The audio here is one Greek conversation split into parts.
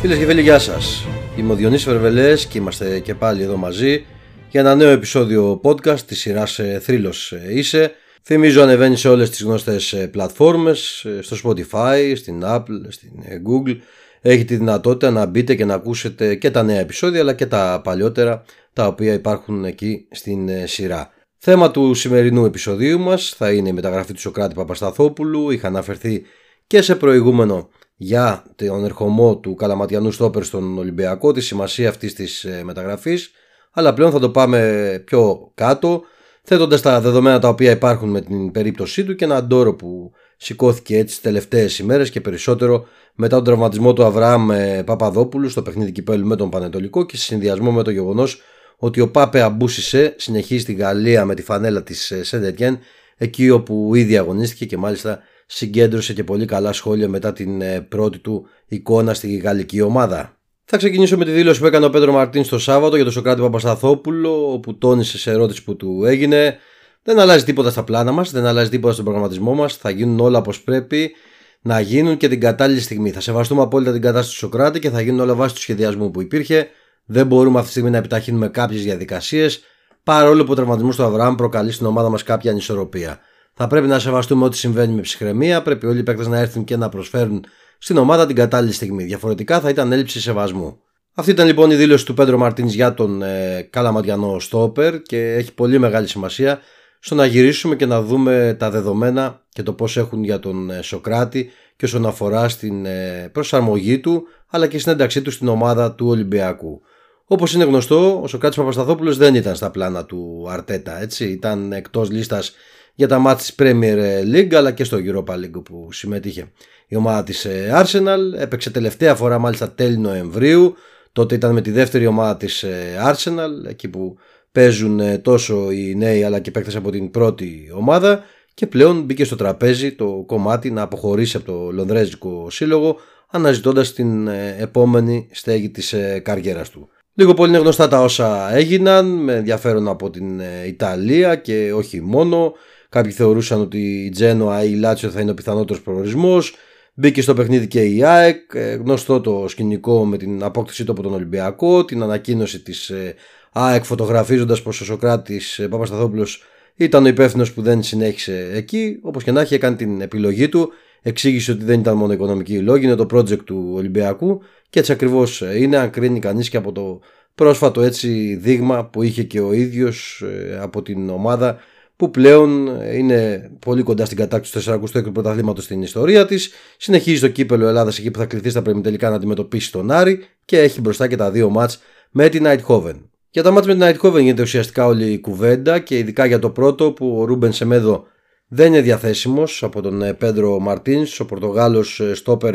Φίλες και φίλοι, γεια σας. Είμαι ο Διονύσης Βερβελές και είμαστε και πάλι εδώ μαζί για ένα νέο επεισόδιο podcast της σειράς Θρύλος Είσαι. Θυμίζω ανεβαίνει σε όλες τις γνωστές πλατφόρμες, στο Spotify, στην Apple, στην Google. Έχει τη δυνατότητα να μπείτε και να ακούσετε και τα νέα επεισόδια αλλά και τα παλιότερα τα οποία υπάρχουν εκεί στην σειρά. Θέμα του σημερινού επεισοδίου μας θα είναι η μεταγραφή του Σοκράτη Παπασταθόπουλου. Είχα αναφερθεί και σε προηγούμενο για τον ερχομό του Καλαματιανού Στόπερ στον Ολυμπιακό, τη σημασία αυτής της ε, μεταγραφής, αλλά πλέον θα το πάμε πιο κάτω, θέτοντας τα δεδομένα τα οποία υπάρχουν με την περίπτωσή του και ένα ντόρο που σηκώθηκε έτσι τις τελευταίες ημέρες και περισσότερο μετά τον τραυματισμό του Αβραάμ ε, Παπαδόπουλου στο παιχνίδι κυπέλου με τον Πανετολικό και σε συνδυασμό με το γεγονός ότι ο Πάπε Αμπούσισε συνεχίζει στη Γαλλία με τη φανέλα της ε, Σεντετιέν εκεί όπου ήδη αγωνίστηκε και μάλιστα συγκέντρωσε και πολύ καλά σχόλια μετά την ε, πρώτη του εικόνα στη γαλλική ομάδα. Θα ξεκινήσω με τη δήλωση που έκανε ο Πέτρο Μαρτίν το Σάββατο για τον Σοκράτη Παπασταθόπουλο, όπου τόνισε σε ερώτηση που του έγινε. Δεν αλλάζει τίποτα στα πλάνα μας, δεν αλλάζει τίποτα στον προγραμματισμό μας. Θα γίνουν όλα όπως πρέπει να γίνουν και την κατάλληλη στιγμή. Θα σεβαστούμε απόλυτα την κατάσταση του Σοκράτη και θα γίνουν όλα βάσει του σχεδιασμού που υπήρχε. Δεν μπορούμε αυτή τη στιγμή να επιταχύνουμε κάποιες διαδικασίες, παρόλο που ο τραυματισμός του Αβραάμ προκαλεί στην ομάδα μας κάποια ανισορροπία. Θα πρέπει να σεβαστούμε ό,τι συμβαίνει με ψυχραιμία. Πρέπει όλοι οι παίκτες να έρθουν και να προσφέρουν στην ομάδα την κατάλληλη στιγμή. Διαφορετικά θα ήταν έλλειψη σεβασμού. Αυτή ήταν λοιπόν η δήλωση του Πέντρο Μαρτίνς για τον ε, Καλαματιανό Στόπερ και έχει πολύ μεγάλη σημασία στο να γυρίσουμε και να δούμε τα δεδομένα και το πώς έχουν για τον ε, Σοκράτη και όσον αφορά στην ε, προσαρμογή του αλλά και στην ένταξή του στην ομάδα του Ολυμπιακού. Όπως είναι γνωστό, ο Σοκράτης Παπασταθόπουλος δεν ήταν στα πλάνα του Αρτέτα. Έτσι. Ήταν εκτός λίστας για τα μάτια της Premier League αλλά και στο Europa League που συμμετείχε η ομάδα της ε, Arsenal. Έπαιξε τελευταία φορά μάλιστα τέλη Νοεμβρίου. Τότε ήταν με τη δεύτερη ομάδα της ε, Arsenal εκεί που παίζουν ε, τόσο οι νέοι αλλά και παίκτες από την πρώτη ομάδα. Και πλέον μπήκε στο τραπέζι το κομμάτι να αποχωρήσει από το Λονδρέζικο Σύλλογο αναζητώντας την επόμενη στέγη της καριέρας του. Λίγο πολύ είναι γνωστά τα όσα έγιναν με ενδιαφέρον από την Ιταλία και όχι μόνο Κάποιοι θεωρούσαν ότι η Τζένοα ή η Λάτσιο θα είναι ο πιθανότερος προορισμός. Μπήκε στο παιχνίδι και η ΑΕΚ. Ε, γνωστό το σκηνικό με την απόκτησή του από τον Ολυμπιακό. Την ανακοίνωση της ε, ΑΕΚ φωτογραφίζοντας πως ο Σοκράτης ε, Παπασταθόπουλος ήταν ο υπεύθυνος που δεν συνέχισε εκεί. Όπως και να έχει, έκανε την επιλογή του. Εξήγησε ότι δεν ήταν μόνο οικονομική λόγη, είναι το project του Ολυμπιακού. Και έτσι ακριβώς είναι, αν κρίνει κανείς και από το πρόσφατο έτσι δείγμα που είχε και ο ίδιος από την ομάδα που πλέον είναι πολύ κοντά στην κατάκτηση του 46ου πρωταθλήματος στην ιστορία της. Συνεχίζει το κύπελο Ελλάδας εκεί που θα κληθεί στα τελικά να αντιμετωπίσει τον Άρη και έχει μπροστά και τα δύο μάτς με την Nighthoven. Για τα μάτς με την Nighthoven γίνεται ουσιαστικά όλη η κουβέντα και ειδικά για το πρώτο που ο Ρούμπεν Σεμέδο δεν είναι διαθέσιμος από τον ε, Πέντρο Μαρτίνς, ο Πορτογάλος ε, στόπερ.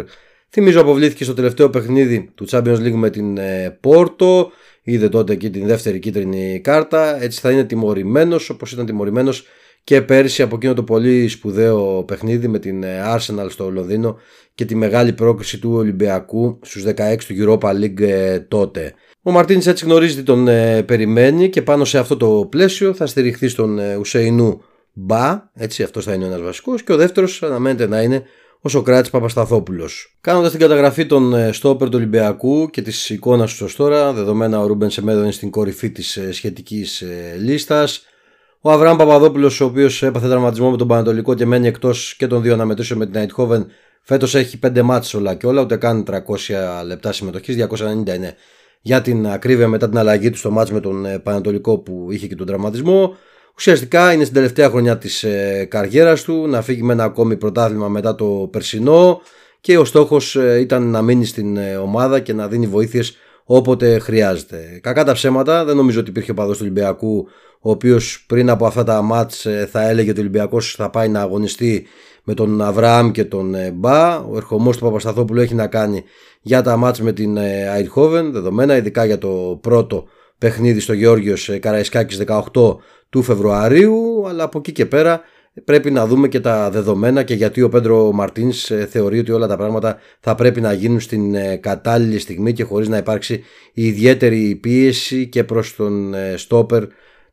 Θυμίζω αποβλήθηκε στο τελευταίο παιχνίδι του Champions League με την Πόρτο. Είδε τότε εκεί την δεύτερη κίτρινη κάρτα. Έτσι θα είναι τιμωρημένος όπως ήταν τιμωρημένος και πέρυσι από εκείνο το πολύ σπουδαίο παιχνίδι με την ε, Arsenal στο Λονδίνο και τη μεγάλη πρόκληση του Ολυμπιακού στους 16 του Europa League ε, τότε. Ο Μαρτίνης έτσι γνωρίζει τι τον ε, περιμένει και πάνω σε αυτό το πλαίσιο θα στηριχθεί στον Ουσεϊνού Μπα, έτσι αυτός θα είναι ο ένας βασικός και ο δεύτερος αναμένεται να είναι ο Σοκράτης Παπασταθόπουλος. Κάνοντας την καταγραφή των ε, στόπερ του Ολυμπιακού και της εικόνας τους ως τώρα, δεδομένα ο Ρούμπεν Σεμέδο είναι στην κορυφή της ε, σχετικής ε, λίστας. Ο Αβραάμ Παπαδόπουλος, ο οποίος έπαθε τραυματισμό με τον Πανατολικό και μένει εκτός και των δύο αναμετρήσεων με την Αιτχόβεν, φέτος έχει 5 μάτσε όλα και όλα, ούτε καν 300 λεπτά συμμετοχής, 290 είναι για την ακρίβεια μετά την αλλαγή του στο μάτς με τον Πανατολικό που είχε και τον τραυματισμό. Ουσιαστικά είναι στην τελευταία χρονιά της ε, καριέρας του να φύγει με ένα ακόμη πρωτάθλημα μετά το περσινό και ο στόχος ε, ήταν να μείνει στην ε, ομάδα και να δίνει βοήθειες όποτε χρειάζεται. Κακά τα ψέματα, δεν νομίζω ότι υπήρχε ο παδός του Ολυμπιακού ο οποίος πριν από αυτά τα μάτς ε, θα έλεγε ότι ο Ολυμπιακός θα πάει να αγωνιστεί με τον Αβραάμ και τον ε, Μπα. Ο ερχομός του Παπασταθόπουλου έχει να κάνει για τα μάτς με την Αϊρχόβεν, δεδομένα ειδικά για το πρώτο παιχνίδι στο Γεώργιος Καραϊσκάκης 18 του Φεβρουαρίου, αλλά από εκεί και πέρα πρέπει να δούμε και τα δεδομένα και γιατί ο Πέντρο Μαρτίνς ε, θεωρεί ότι όλα τα πράγματα θα πρέπει να γίνουν στην ε, κατάλληλη στιγμή και χωρίς να υπάρξει ιδιαίτερη πίεση και προς τον ε, στόπερ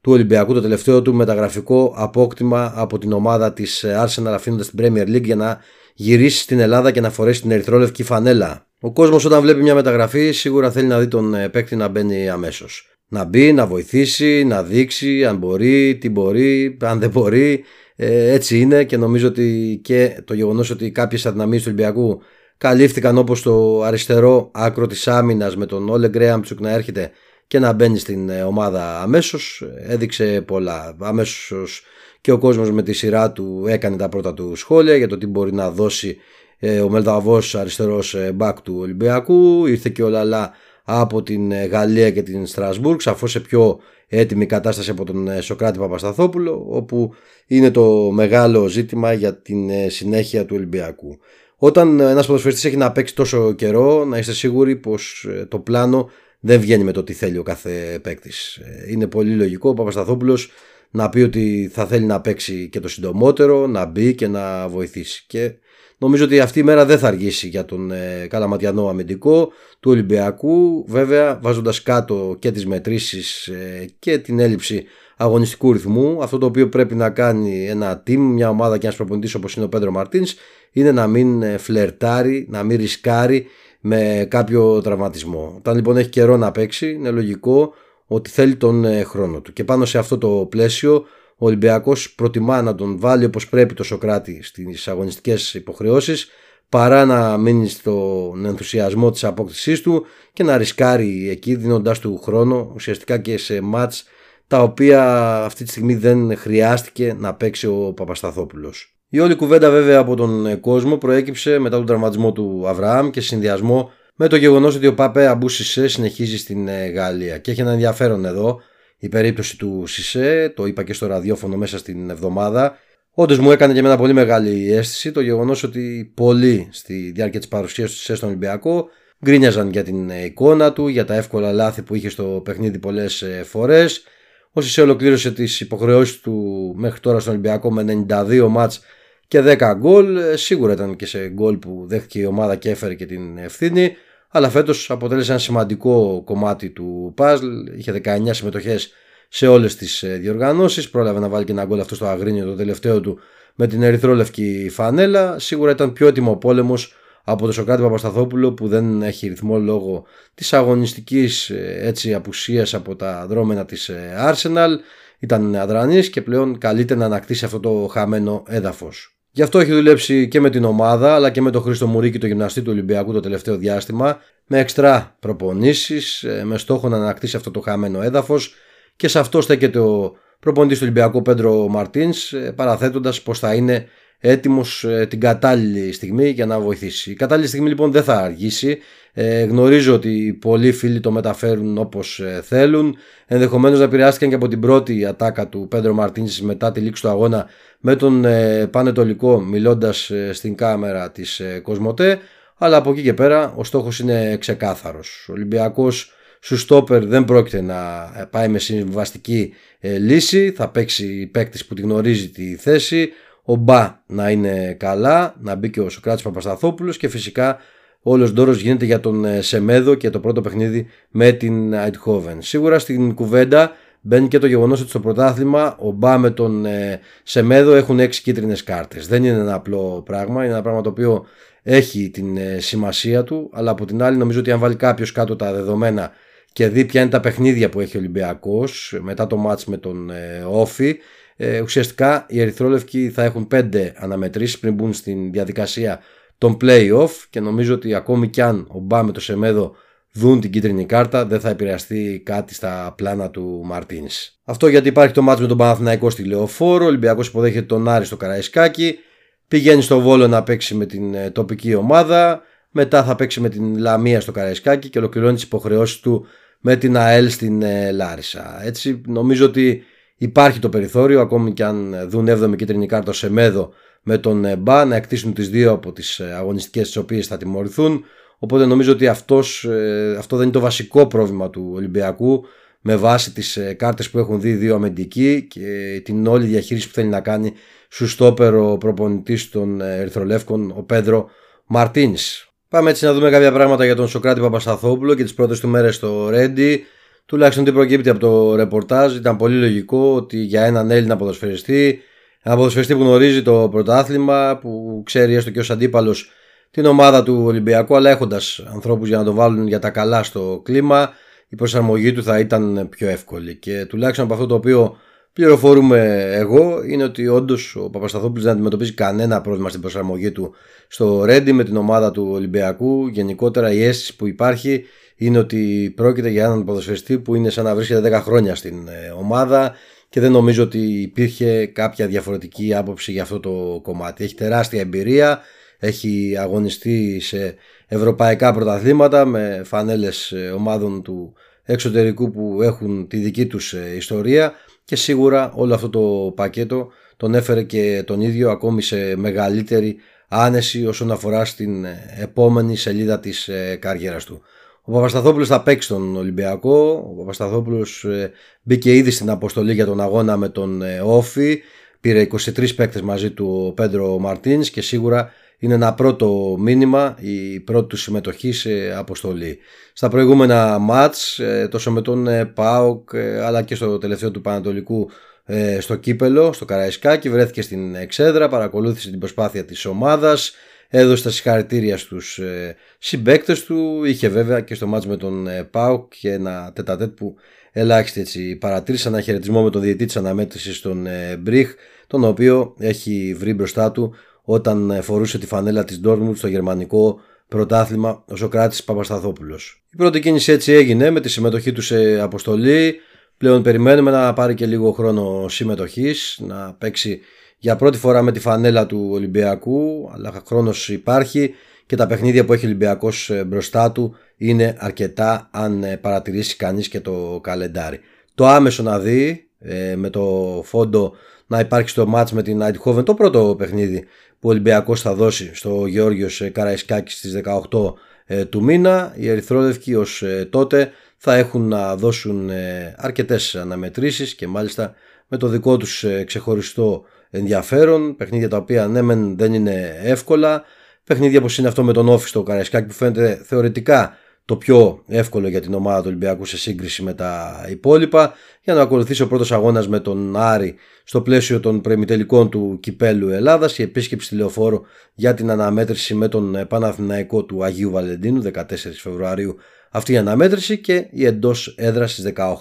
του Ολυμπιακού το τελευταίο του μεταγραφικό απόκτημα από την ομάδα της Arsenal αφήνοντας την Premier League για να γυρίσει στην Ελλάδα και να φορέσει την ερυθρόλευκη φανέλα. Ο κόσμος όταν βλέπει μια μεταγραφή σίγουρα θέλει να δει τον ε, παίκτη να μπαίνει αμέσως. Να μπει, να βοηθήσει, να δείξει αν μπορεί, τι μπορεί, αν δεν μπορεί. Ε, έτσι είναι και νομίζω ότι και το γεγονός ότι κάποιες αδυναμίες του Ολυμπιακού καλύφθηκαν όπως το αριστερό άκρο της άμυνας με τον Όλε Γκρέαμψουκ να έρχεται και να μπαίνει στην ε, ομάδα αμέσως έδειξε πολλά. Αμέσως και ο κόσμος με τη σειρά του έκανε τα πρώτα του σχόλια για το τι μπορεί να δώσει ε, ο Μελταβός αριστερός μπακ ε, του Ολυμπιακού ήρθε και ο Λαλά από την ε, Γαλλία και την Στρασβούργκ σαφώς σε πιο έτοιμη κατάσταση από τον Σοκράτη Παπασταθόπουλο όπου είναι το μεγάλο ζήτημα για την συνέχεια του Ολυμπιακού. Όταν ένας ποδοσφαιριστής έχει να παίξει τόσο καιρό να είστε σίγουροι πως το πλάνο δεν βγαίνει με το τι θέλει ο κάθε παίκτης. Είναι πολύ λογικό ο Παπασταθόπουλος να πει ότι θα θέλει να παίξει και το συντομότερο, να μπει και να βοηθήσει. Και Νομίζω ότι αυτή η μέρα δεν θα αργήσει για τον ε, καλαματιανό αμυντικό του Ολυμπιακού. Βέβαια, βάζοντας κάτω και τις μετρήσεις ε, και την έλλειψη αγωνιστικού ρυθμού, αυτό το οποίο πρέπει να κάνει ένα team, μια ομάδα και ένας προπονητής όπως είναι ο Πέντρο Μαρτίνς, είναι να μην ε, φλερτάρει, να μην ρισκάρει με κάποιο τραυματισμό. Όταν λοιπόν έχει καιρό να παίξει, είναι λογικό ότι θέλει τον ε, χρόνο του. Και πάνω σε αυτό το πλαίσιο, ο Ολυμπιακός προτιμά να τον βάλει όπως πρέπει το Σοκράτη στις αγωνιστικές υποχρεώσεις παρά να μείνει στον ενθουσιασμό της απόκτησής του και να ρισκάρει εκεί δίνοντάς του χρόνο ουσιαστικά και σε μάτς τα οποία αυτή τη στιγμή δεν χρειάστηκε να παίξει ο Παπασταθόπουλος. Η όλη κουβέντα βέβαια από τον κόσμο προέκυψε μετά τον τραυματισμό του Αβραάμ και συνδυασμό με το γεγονός ότι ο Παπέ Αμπούσισε συνεχίζει στην ε, Γαλλία. Και έχει ένα ενδιαφέρον εδώ η περίπτωση του Σισε, το είπα και στο ραδιόφωνο μέσα στην εβδομάδα. Όντως μου έκανε και εμένα πολύ μεγάλη αίσθηση το γεγονός ότι πολλοί στη διάρκεια της παρουσίας του Σισε στον Ολυμπιακό γκρίνιαζαν για την εικόνα του, για τα εύκολα λάθη που είχε στο παιχνίδι πολλές ε, φορές. Ο Σισε ολοκλήρωσε τις υποχρεώσεις του μέχρι τώρα στον Ολυμπιακό με 92 μάτς και 10 γκολ. Ε, σίγουρα ήταν και σε γκολ που δέχτηκε η ομάδα και έφερε και την ευθύνη αλλά φέτος αποτέλεσε ένα σημαντικό κομμάτι του παζλ. Είχε 19 συμμετοχές σε όλες τις ε, διοργανώσεις. Πρόλαβε να βάλει και ένα γκολ αυτό στο Αγρίνιο το τελευταίο του με την ερυθρόλευκη φανέλα. Σίγουρα ήταν πιο έτοιμο πόλεμος από τον Σοκράτη Παπασταθόπουλο που δεν έχει ρυθμό λόγω της αγωνιστικής ε, έτσι απουσίας από τα δρόμενα της ε, Arsenal. Ήταν αδρανής και πλέον καλείται να ανακτήσει αυτό το χαμένο έδαφος. Γι' αυτό έχει δουλέψει και με την ομάδα αλλά και με τον Χρήστο Μουρίκη, το γυμναστή του Ολυμπιακού το τελευταίο διάστημα, με εξτρά προπονήσεις, ε, με στόχο να ανακτήσει αυτό το χαμένο έδαφος και σε αυτό στέκεται ο προπονητής του Ολυμπιακού Πέντρο Μαρτίνς, ε, παραθέτοντας πως θα είναι έτοιμος ε, την κατάλληλη στιγμή για να βοηθήσει. Η κατάλληλη στιγμή λοιπόν δεν θα αργήσει. Ε, γνωρίζω ότι πολλοί φίλοι το μεταφέρουν όπως θέλουν. Ενδεχομένως να επηρεάστηκαν και από την πρώτη ατάκα του Πέντρο Μαρτίν μετά τη λήξη του αγώνα με τον ε, Πανετολικό μιλώντας ε, στην κάμερα της ε, Κοσμοτέ αλλά από εκεί και πέρα ο στόχος είναι ξεκάθαρος. Ο Ολυμπιακός σου στόπερ δεν πρόκειται να πάει με συμβαστική λύση, θα παίξει παίκτης που τη γνωρίζει τη θέση, ο Μπα να είναι καλά, να μπει και ο Σοκράτης Παπασταθόπουλος και φυσικά όλο ντόρος γίνεται για τον Σεμέδο και το πρώτο παιχνίδι με την Αιτχόβεν. Σίγουρα στην κουβέντα Μπαίνει και το γεγονός ότι στο πρωτάθλημα ο Μπά με τον ε, Σεμέδο έχουν 6 κίτρινες κάρτες. Δεν είναι ένα απλό πράγμα, είναι ένα πράγμα το οποίο έχει την ε, σημασία του, αλλά από την άλλη νομίζω ότι αν βάλει κάποιος κάτω τα δεδομένα και δει ποια είναι τα παιχνίδια που έχει ο Ολυμπιακός μετά το μάτς με τον ε, Όφη, ε, ουσιαστικά οι Ερυθρόλευκοι θα έχουν 5 αναμετρήσεις πριν μπουν στην διαδικασία των play-off και νομίζω ότι ακόμη κι αν ο Μπά με το Σεμέδο δουν την κίτρινη κάρτα, δεν θα επηρεαστεί κάτι στα πλάνα του Μαρτίνς. Αυτό γιατί υπάρχει το μάτσο με τον Παναθηναϊκό στη Λεωφόρο, ο Ολυμπιακός υποδέχεται τον Άρη στο Καραϊσκάκι, πηγαίνει στο Βόλο να παίξει με την ε, τοπική ομάδα, μετά θα παίξει με την Λαμία στο Καραϊσκάκι και ολοκληρώνει τις υποχρεώσεις του με την ΑΕΛ στην ε, Λάρισα. Έτσι νομίζω ότι υπάρχει το περιθώριο, ακόμη και αν δουν 7η κίτρινη κάρτα σε μέδο με τον ε, Μπα, να εκτίσουν τις δύο από τις αγωνιστικές τις οποίες θα τιμωρηθούν. Οπότε νομίζω ότι αυτός, ε, αυτό δεν είναι το βασικό πρόβλημα του Ολυμπιακού με βάση τις ε, κάρτες που έχουν δει δύο αμυντικοί και την όλη διαχείριση που θέλει να κάνει σου στόπερο προπονητής των ε, Ερυθρολεύκων ο Πέντρο Μαρτίνς. Πάμε έτσι να δούμε κάποια πράγματα για τον Σοκράτη Παπασταθόπουλο και τις πρώτες του μέρες στο Ρέντι. Τουλάχιστον τι προκύπτει από το ρεπορτάζ ήταν πολύ λογικό ότι για έναν Έλληνα ποδοσφαιριστή Ένα ποδοσφαιριστή που γνωρίζει το πρωτάθλημα, που ξέρει έστω και ως αντίπαλος την ομάδα του Ολυμπιακού, αλλά έχοντας ανθρώπους για να το βάλουν για τα καλά στο κλίμα, η προσαρμογή του θα ήταν πιο εύκολη. Και τουλάχιστον από αυτό το οποίο πληροφορούμε εγώ είναι ότι όντως ο Παπασταθόπουλος δεν αντιμετωπίζει κανένα πρόβλημα στην προσαρμογή του στο Ρέντι με την ομάδα του Ολυμπιακού. Γενικότερα η αίσθηση που υπάρχει είναι ότι πρόκειται για έναν ποδοσφαιριστή που είναι σαν να βρίσκεται 10 χρόνια στην ε, ομάδα και δεν νομίζω ότι υπήρχε κάποια διαφορετική άποψη για αυτό το κομμάτι. Έχει τεράστια εμπειρία, έχει αγωνιστεί σε ευρωπαϊκά πρωταθλήματα με φανέλες ε, ομάδων του εξωτερικού που έχουν τη δική τους ε, ιστορία και σίγουρα όλο αυτό το πακέτο τον έφερε και τον ίδιο ακόμη σε μεγαλύτερη άνεση όσον αφορά στην επόμενη σελίδα της καριέρας του. Ο Παπασταθόπουλος θα παίξει τον Ολυμπιακό. Ο Παπασταθόπουλος ε, μπήκε ήδη στην αποστολή για τον αγώνα με τον ε, Όφη. Πήρε 23 παίκτες μαζί του ο Πέντρο Μαρτίνς και σίγουρα είναι ένα πρώτο μήνυμα η πρώτη του συμμετοχή σε αποστολή. Στα προηγούμενα μάτς ε, τόσο με τον ΠΑΟΚ αλλά και στο τελευταίο του Πανατολικού στο Κύπελο, στο Καραϊσκάκι βρέθηκε στην εξέδρα, παρακολούθησε την προσπάθεια της ομάδας έδωσε τα συγχαρητήρια στους ε, συμπαίκτες του. Είχε βέβαια και στο μάτς με τον ε, Πάουκ και ένα τετατέτ που ελάχιστη έτσι παρατήρησε ένα χαιρετισμό με τον διαιτή της αναμέτρησης τον ε, Μπριχ τον οποίο έχει βρει μπροστά του όταν ε, φορούσε τη φανέλα της Ντόρμουντ στο γερμανικό πρωτάθλημα ο Σοκράτης Παπασταθόπουλος. Η πρώτη κίνηση έτσι έγινε με τη συμμετοχή του σε αποστολή. Πλέον περιμένουμε να πάρει και λίγο χρόνο συμμετοχής να παίξει για πρώτη φορά με τη φανέλα του Ολυμπιακού, αλλά χρόνος υπάρχει και τα παιχνίδια που έχει ο Ολυμπιακός ε, μπροστά του είναι αρκετά αν ε, παρατηρήσει κανείς και το καλεντάρι. Το άμεσο να δει ε, με το φόντο να υπάρχει στο μάτς με την Eindhoven το πρώτο παιχνίδι που ο Ολυμπιακός θα δώσει στο Γεώργιος Καραϊσκάκης στις 18 του μήνα. Οι Ερυθρόλευκοι ως τότε θα έχουν να δώσουν αρκετές αναμετρήσεις και μάλιστα με το δικό τους ξεχωριστό ενδιαφέρον, παιχνίδια τα οποία ναι μεν δεν είναι εύκολα, παιχνίδια όπως είναι αυτό με τον Όφη στο Καραϊσκάκι που φαίνεται θεωρητικά το πιο εύκολο για την ομάδα του Ολυμπιακού σε σύγκριση με τα υπόλοιπα για να ακολουθήσει ο πρώτος αγώνας με τον Άρη στο πλαίσιο των προημιτελικών του Κυπέλου Ελλάδας η επίσκεψη τηλεοφόρου για την αναμέτρηση με τον Παναθηναϊκό του Αγίου Βαλεντίνου 14 Φεβρουαρίου αυτή η αναμέτρηση και η εντός έδρας στις 18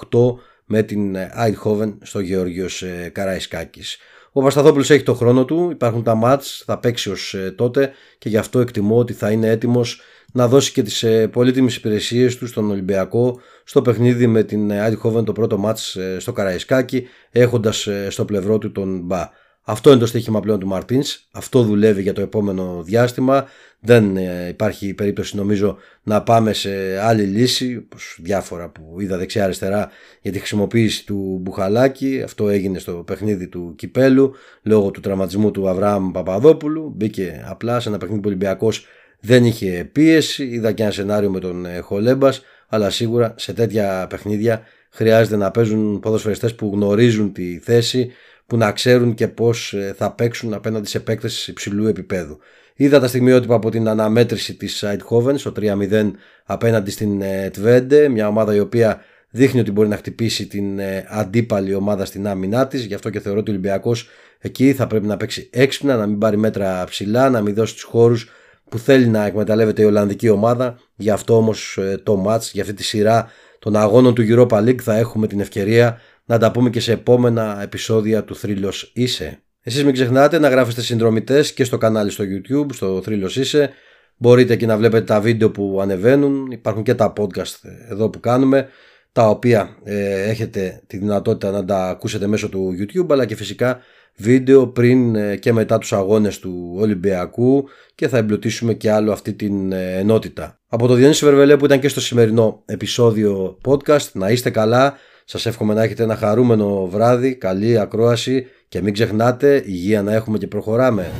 με την Eindhoven στο Γεωργίος ε, Καραϊσκάκης. Ο Βασταθόπουλος έχει το χρόνο του, υπάρχουν τα μάτς, θα παίξει ως ε, τότε και γι' αυτό εκτιμώ ότι θα είναι έτοιμος να δώσει και τις ε, πολύτιμες υπηρεσίες του στον Ολυμπιακό στο παιχνίδι με την Άιντιχόβεν το πρώτο μάτς ε, στο Καραϊσκάκι έχοντας στο πλευρό του τον Μπα. Αυτό είναι το στοίχημα πλέον του Μαρτίνς. Αυτό δουλεύει για το επόμενο διάστημα. Δεν ε, υπάρχει περίπτωση νομίζω να πάμε σε άλλη λύση, όπως διάφορα που είδα δεξιά-αριστερά για τη χρησιμοποίηση του Μπουχαλάκη. Αυτό έγινε στο παιχνίδι του Κυπέλου λόγω του τραυματισμού του Αβραάμ Παπαδόπουλου. Μπήκε απλά σε ένα παιχνίδι που ο Ολυμπιακός δεν είχε πίεση. Είδα και ένα σενάριο με τον ε, Χολέμπας, αλλά σίγουρα σε τέτοια παιχνίδια χρειάζεται να παίζουν ποδοσφαιριστές που γνωρίζουν τη θέση, που να ξέρουν και πώς ε, θα παίξουν απέναντι σε παίκτες υψηλού επίπεδου. Είδα τα στιγμιότυπα από την αναμέτρηση της Eindhoven στο 3-0 απέναντι στην Τβέντε, μια ομάδα η οποία δείχνει ότι μπορεί να χτυπήσει την ε, αντίπαλη ομάδα στην άμυνά της, γι' αυτό και θεωρώ ότι ο Ολυμπιακός εκεί θα πρέπει να παίξει έξυπνα, να μην πάρει μέτρα ψηλά, να μην δώσει τους χώρους που θέλει να εκμεταλλεύεται η Ολλανδική ομάδα. Γι' αυτό όμως ε, το match, για αυτή τη σειρά των αγώνων του Europa League θα έχουμε την ευκαιρία να τα πούμε και σε επόμενα επεισόδια του Θρύλος Είσαι. Εσείς μην ξεχνάτε να γράφεστε συνδρομητές και στο κανάλι στο YouTube, στο Θρύλος Είσαι. Μπορείτε και να βλέπετε τα βίντεο που ανεβαίνουν. Υπάρχουν και τα podcast εδώ που κάνουμε, τα οποία ε, έχετε τη δυνατότητα να τα ακούσετε μέσω του YouTube, αλλά και φυσικά βίντεο πριν ε, και μετά τους αγώνες του Ολυμπιακού και θα εμπλουτίσουμε και άλλο αυτή την ε, ενότητα. Από το Διονύση Βερβελέ που ήταν και στο σημερινό επεισόδιο podcast, να είστε καλά, σας εύχομαι να έχετε ένα χαρούμενο βράδυ, καλή ακρόαση και μην ξεχνάτε υγεία να έχουμε και προχωράμε.